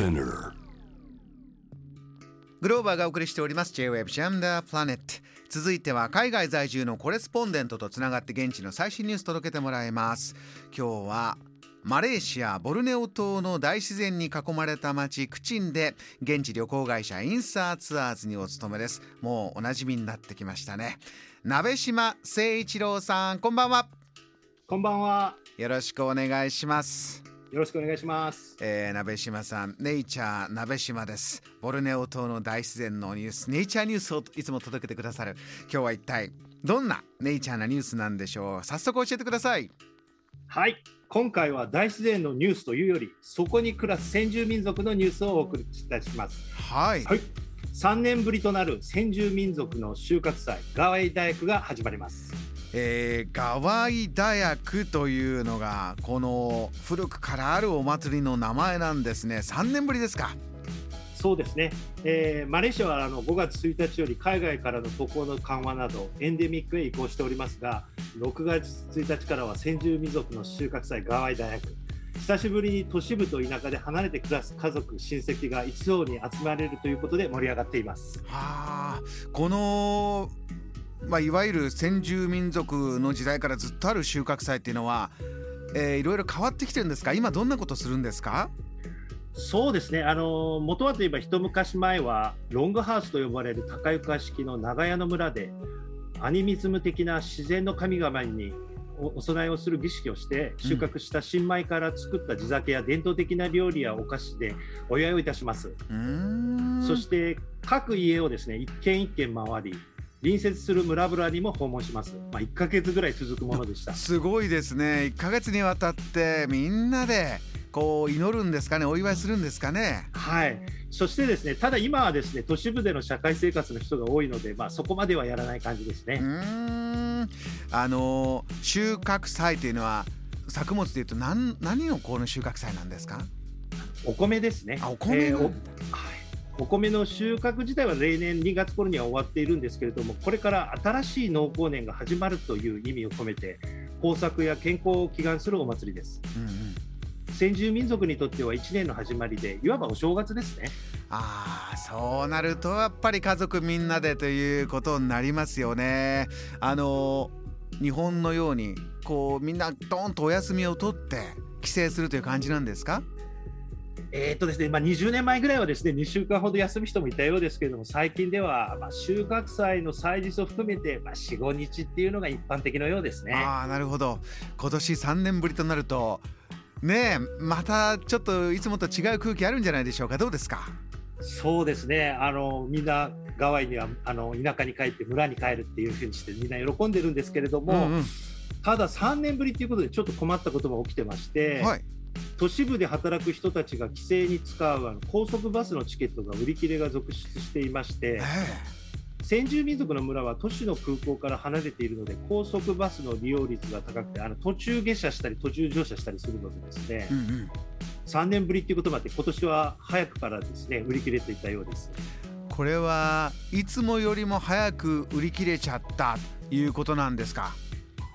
Spinner. グローバーがお送りしております。J-Web Jam the Planet 続いては海外在住のコレスポンデントとつながって現地の最新ニュース届けてもらいます。今日はマレーシアボルネオ島の大自然に囲まれた町クチンで現地旅行会社インサーツアーズにお勤めです。もうおなじみになってきましたね。鍋島誠一郎さんこんばんは。こんばんは。よろしくお願いしますよろしくお願いします。えー、鍋島さん、ネイチャー鍋島です。ボルネオ島の大自然のニュース、ネイチャーニュースをいつも届けてくださる。今日は一体どんなネイチャーなニュースなんでしょう？早速教えてください。はい。今回は大自然のニュースというより、そこに暮らす先住民族のニュースをお送りいたします。はい。はい。3年ぶりとなる先住民族の収穫祭、ガワイ大学が始まります。えー、ガワイ大学というのがこの古くからあるお祭りの名前なんですね。3年ぶりですか。そうですね、えーマレーシアはあの5月1日より海外からの渡航の緩和などエンデミックへ移行しておりますが6月1日からは先住民族の収穫祭ガワイ大学久しぶりに都市部と田舎で離れて暮らす家族親戚が一堂に集まれるということで盛り上がっていますはあ、この、まあ、いわゆる先住民族の時代からずっとある収穫祭っていうのは、えーいろいろ変わってきてるんですか？今どんなことするんですか？そうですね。あの元はといえば一昔前はロングハウスと呼ばれる高床式の長屋の村でアニミズム的な自然の神々におお供えをする儀式をして収穫した新米から作った地酒や伝統的な料理やお菓子でお祝いをいたします、そして各家をですね一軒一軒回り隣接する村々にも訪問します、まあ、1ヶ月ぐらい続くものでした。すごいですね。1ヶ月にわたってみんなでこう祈るんですかね？お祝いするんですかね？はい、そしてですねただ今はですね都市部での社会生活の人が多いので、まあ、そこまではやらない感じですね。うーん。あのー収穫祭というのは作物でいうと何何のこの収穫祭なんですか？お米ですね。あお米えーおはいお米の収穫自体は例年2月頃には終わっているんですけれどもこれから新しい農耕年が始まるという意味を込めて豊作や健康を祈願するお祭りです。うんうん。先住民族にとっては1年の始まりでいわばお正月ですね。ああそうなるとやっぱり家族みんなでということになりますよね。あの日本のようにこうみんなドーンとお休みを取って帰省するという感じなんですか？えーっとですねまあ、20年前ぐらいはですね2週間ほど休む人もいたようですけれども最近では、まあ、収穫祭の祭日を含めて、まあ、45日っていうのが一般的のようですね。ああなるほど。今年3年ぶりとなるとねえまたちょっといつもと違う空気あるんじゃないでしょうか。どうですか？そうですね。あのみんなガワイにはあの田舎に帰って村に帰るっていうふうにしてみんな喜んでるんですけれども、うんただ3年ぶりということでちょっと困ったことも起きてまして、うん、はい都市部で働く人たちが帰省に使うあの高速バスのチケットが売り切れが続出していましてえ先住民族の村は都市の空港から離れているので高速バスの利用率が高くてあの途中下車したり途中乗車したりするのでですね、えうんうん。3年ぶりということもあって今年は早くからですね売り切れていたようです。これはいつもよりも早く売り切れちゃったということなんですか？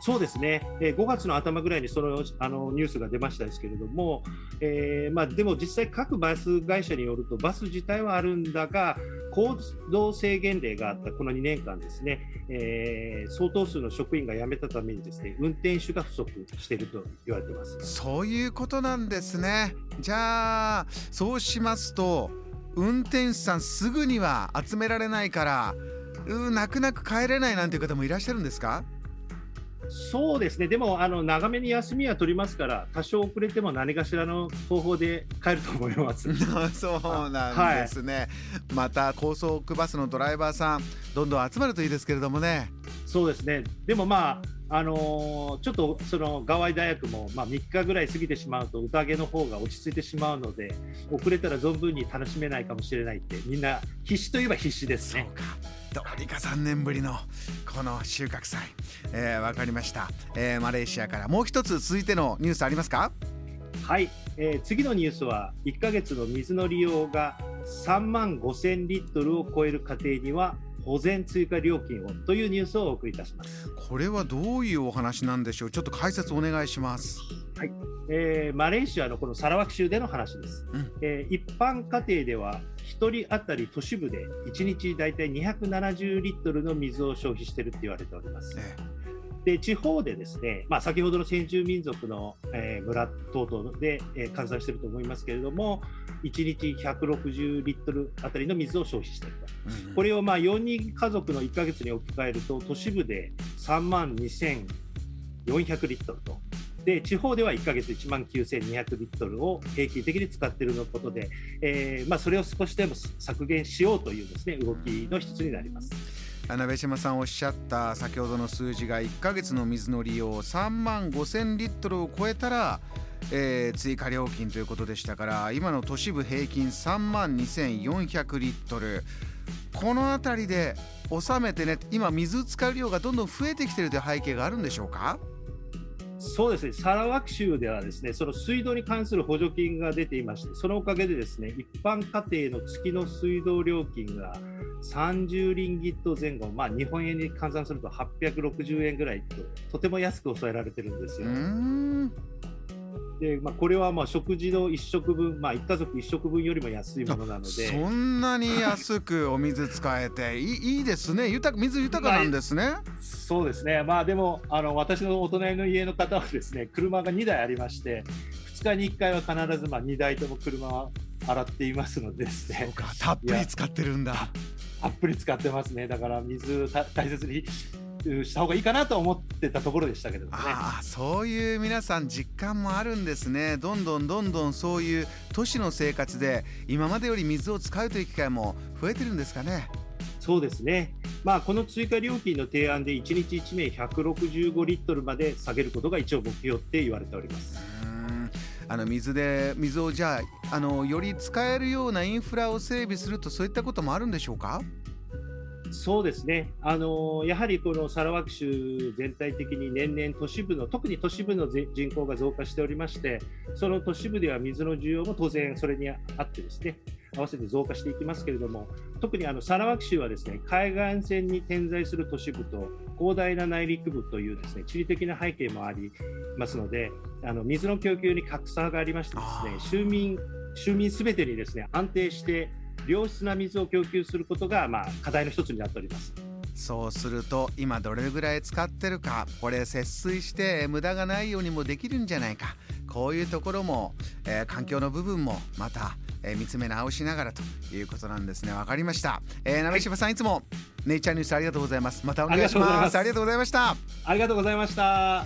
そうですね、えー5月の頭ぐらいにそのあのニュースが出ましたですけれども、えーまあ、でも実際、各バス会社によると、バス自体はあるんだが、行動制限令があったこの2年間ですね、えー相当数の職員が辞めたためにですね運転手が不足していると言われてます。そういうことなんですね。じゃあそうしますと運転手さんすぐには集められないからう泣く泣く帰れないなんていう方もいらっしゃるんですか？そうですね、でもあの長めに休みは取りますから、多少遅れても何かしらの方法で帰ると思います。そうなんですね、また高速バスのドライバーさんどんどん集まるといいですけれどもね。そうですね、でもまあ、あのーちょっとそのガワイ大学も、まあ、3日ぐらい過ぎてしまうと、宴の方が落ち着いてしまうので、遅れたら存分に楽しめないかもしれないって、みんな必死といえば必死ですね。そうかどうにか3年ぶりのこの収穫祭。えーわ、かりました、えーマレーシアからもう一つ続いてのニュースありますか？はい、えー次のニュースは、1ヶ月の水の利用が3万5000リットルを超える家庭には、保全追加料金をというニュースをお送りいたします。これはどういうお話なんでしょう？ちょっと解説お願いします。はい、えー、マレーシアのこのサラワク州での話です、うん、えー、一般家庭では1人当たり都市部で1日大体270リットルの水を消費しているって言われております、えーで地方でですね、まあ、先ほどの先住民族の、えー、村等々で、えー、換算していると思いますけれども、1日160リットルあたりの水を消費していると、うん、これをまあ4人家族の1か月に置き換えると、都市部で3万2400リットルと。で地方では1か月1万9200リットルを平均的に使っているのことで、えーまあ、それを少しでも削減しようというです、ね、動きの一つになります。鍋島さんおっしゃった先ほどの数字が1ヶ月の水の利用3万5000リットルを超えたら、えー、追加料金ということでしたから今の都市部平均3万2400リットルこの辺りで収めてね今水使う量がどんどん増えてきてるという背景があるんでしょうか？そうですね、サラワク州ではですね、その水道に関する補助金が出ていまして、そのおかげでですね、一般家庭の月の水道料金が30リンギット前後、まあ、日本円に換算すると860円ぐらいと、とても安く抑えられてるんですよ。でまあ、これはまあ食事の1食分、まあ、1家族1食分よりも安いものなので。そんなに安くお水使えていいいいですね。豊水豊かなんですね、まあ、そうですね。まあでもあの私のお隣の家の方はですね車が2台ありまして2日に1回は必ずまあ2台とも車は洗っていますのでですね。たっぷり使ってるんだ。たっぷり使ってますね。だから水大切にした方がいいかなと思ってたところでしたけどね。あそういう皆さん実感もあるんですね。どんどんどんどんそういう都市の生活で今までより水を使うという機会も増えてるんですかね。そうですね、まあ、この追加料金の提案で1日1名165リットルまで下げることが一応目標って言われております。あの水で水をじゃああのより使えるようなインフラを整備するとそういったこともあるんでしょうか？そうですね、あのやはりこのサラワク州全体的に年々都市部の特に都市部の人口が増加しておりましてその都市部では水の需要も当然それにあってですね合わせて増加していきますけれども特にあのサラワク州はですね海岸線に点在する都市部と広大な内陸部というですね地理的な背景もありますのであの水の供給に格差がありましてですね州民州民すべてにですね安定して良質な水を供給することが、まあ、課題の一つになっております。そうすると今どれぐらい使ってるかこれ節水して無駄がないようにもできるんじゃないか。こういうところも、えー、環境の部分もまた、えー、見つめ直しながらということなんですね。わかりました、えー、鍋島さん、はい、いつもネイチャーニュースありがとうございます。またお願いします。ありがとうございました。ありがとうございました。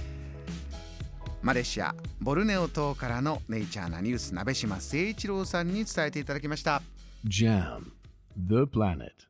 マレーシアボルネオ島からのネイチャーなニュース鍋島誠一郎さんに伝えていただきました JAM The Planet